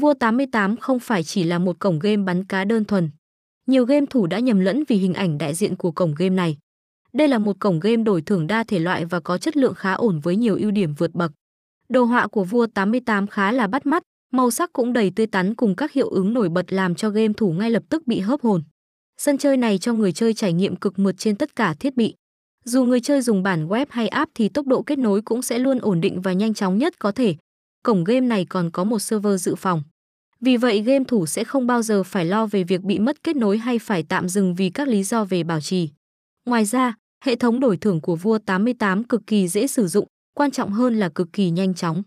Vua 88 không phải chỉ là một cổng game bắn cá đơn thuần. Nhiều game thủ đã nhầm lẫn vì hình ảnh đại diện của cổng game này. Đây là một cổng game đổi thưởng đa thể loại và có chất lượng khá ổn với nhiều ưu điểm vượt bậc. Đồ họa của vua 88 khá là bắt mắt, màu sắc cũng đầy tươi tắn cùng các hiệu ứng nổi bật làm cho game thủ ngay lập tức bị hớp hồn. Sân chơi này cho người chơi trải nghiệm cực mượt trên tất cả thiết bị. Dù người chơi dùng bản web hay app thì tốc độ kết nối cũng sẽ luôn ổn định và nhanh chóng nhất có thể. Cổng game này còn có một server dự phòng. Vì vậy game thủ sẽ không bao giờ phải lo về việc bị mất kết nối hay phải tạm dừng vì các lý do về bảo trì. Ngoài ra, hệ thống đổi thưởng của vua 88 cực kỳ dễ sử dụng, quan trọng hơn là cực kỳ nhanh chóng.